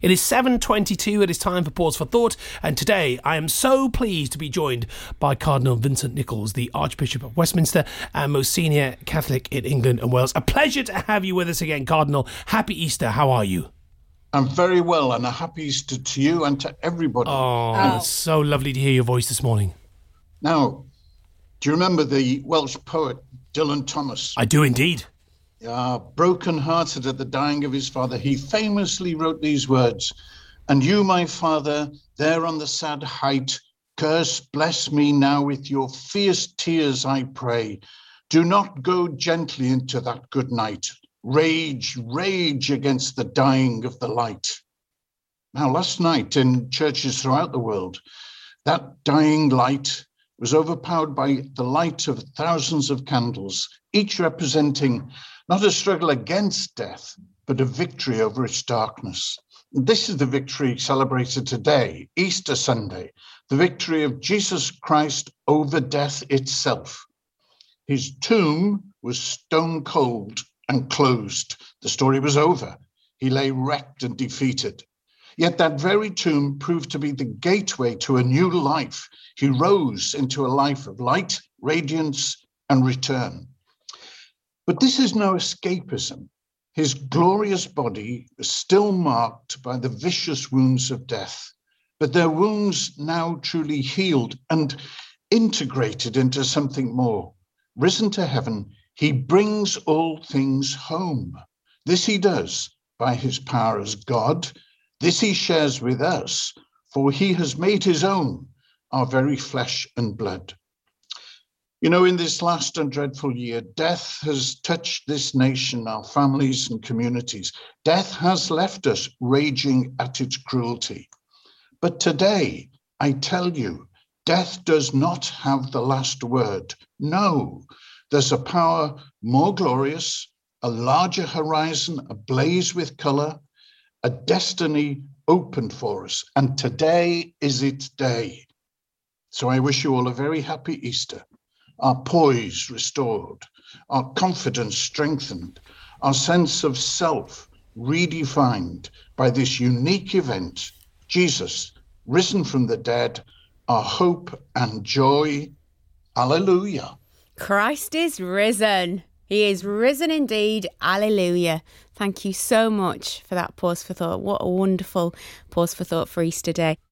It is 7:22. It is time for pause for thought, and today I am so pleased to be joined by Cardinal Vincent Nichols, the Archbishop of Westminster and most senior Catholic in England and Wales. A pleasure to have you with us again, Cardinal. Happy Easter. How are you? I'm very well, and a happy Easter to you and to everybody. Oh, oh. it's so lovely to hear your voice this morning. Now, do you remember the Welsh poet Dylan Thomas? I do indeed. Uh, broken-hearted at the dying of his father, he famously wrote these words, And you, my father, there on the sad height, curse, bless me now with your fierce tears, I pray. Do not go gently into that good night. Rage, rage against the dying of the light. Now, last night in churches throughout the world, that dying light was overpowered by the light of thousands of candles, each representing not a struggle against death, but a victory over its darkness. This is the victory celebrated today, Easter Sunday, the victory of Jesus Christ over death itself. His tomb was stone cold and closed. The story was over. He lay wrecked and defeated. Yet that very tomb proved to be the gateway to a new life. He rose into a life of light, radiance, and return. But this is no escapism. His glorious body still marked by the vicious wounds of death, but their wounds now truly healed and integrated into something more. Risen to heaven, he brings all things home. This he does by his power as God. This he shares with us, for he has made his own our very flesh and blood. You know, in this last and dreadful year, death has touched this nation, our families and communities. Death has left us raging at its cruelty. But today, I tell you, death does not have the last word. No, there's a power more glorious, a larger horizon ablaze with color, a destiny opened for us. And today is its day. So I wish you all a very happy Easter our poise restored, our confidence strengthened, our sense of self redefined by this unique event, Jesus risen from the dead, our hope and joy. Alleluia. Christ is risen. He is risen indeed. Alleluia. Thank you so much for that pause for thought. What a wonderful pause for thought for Easter Day.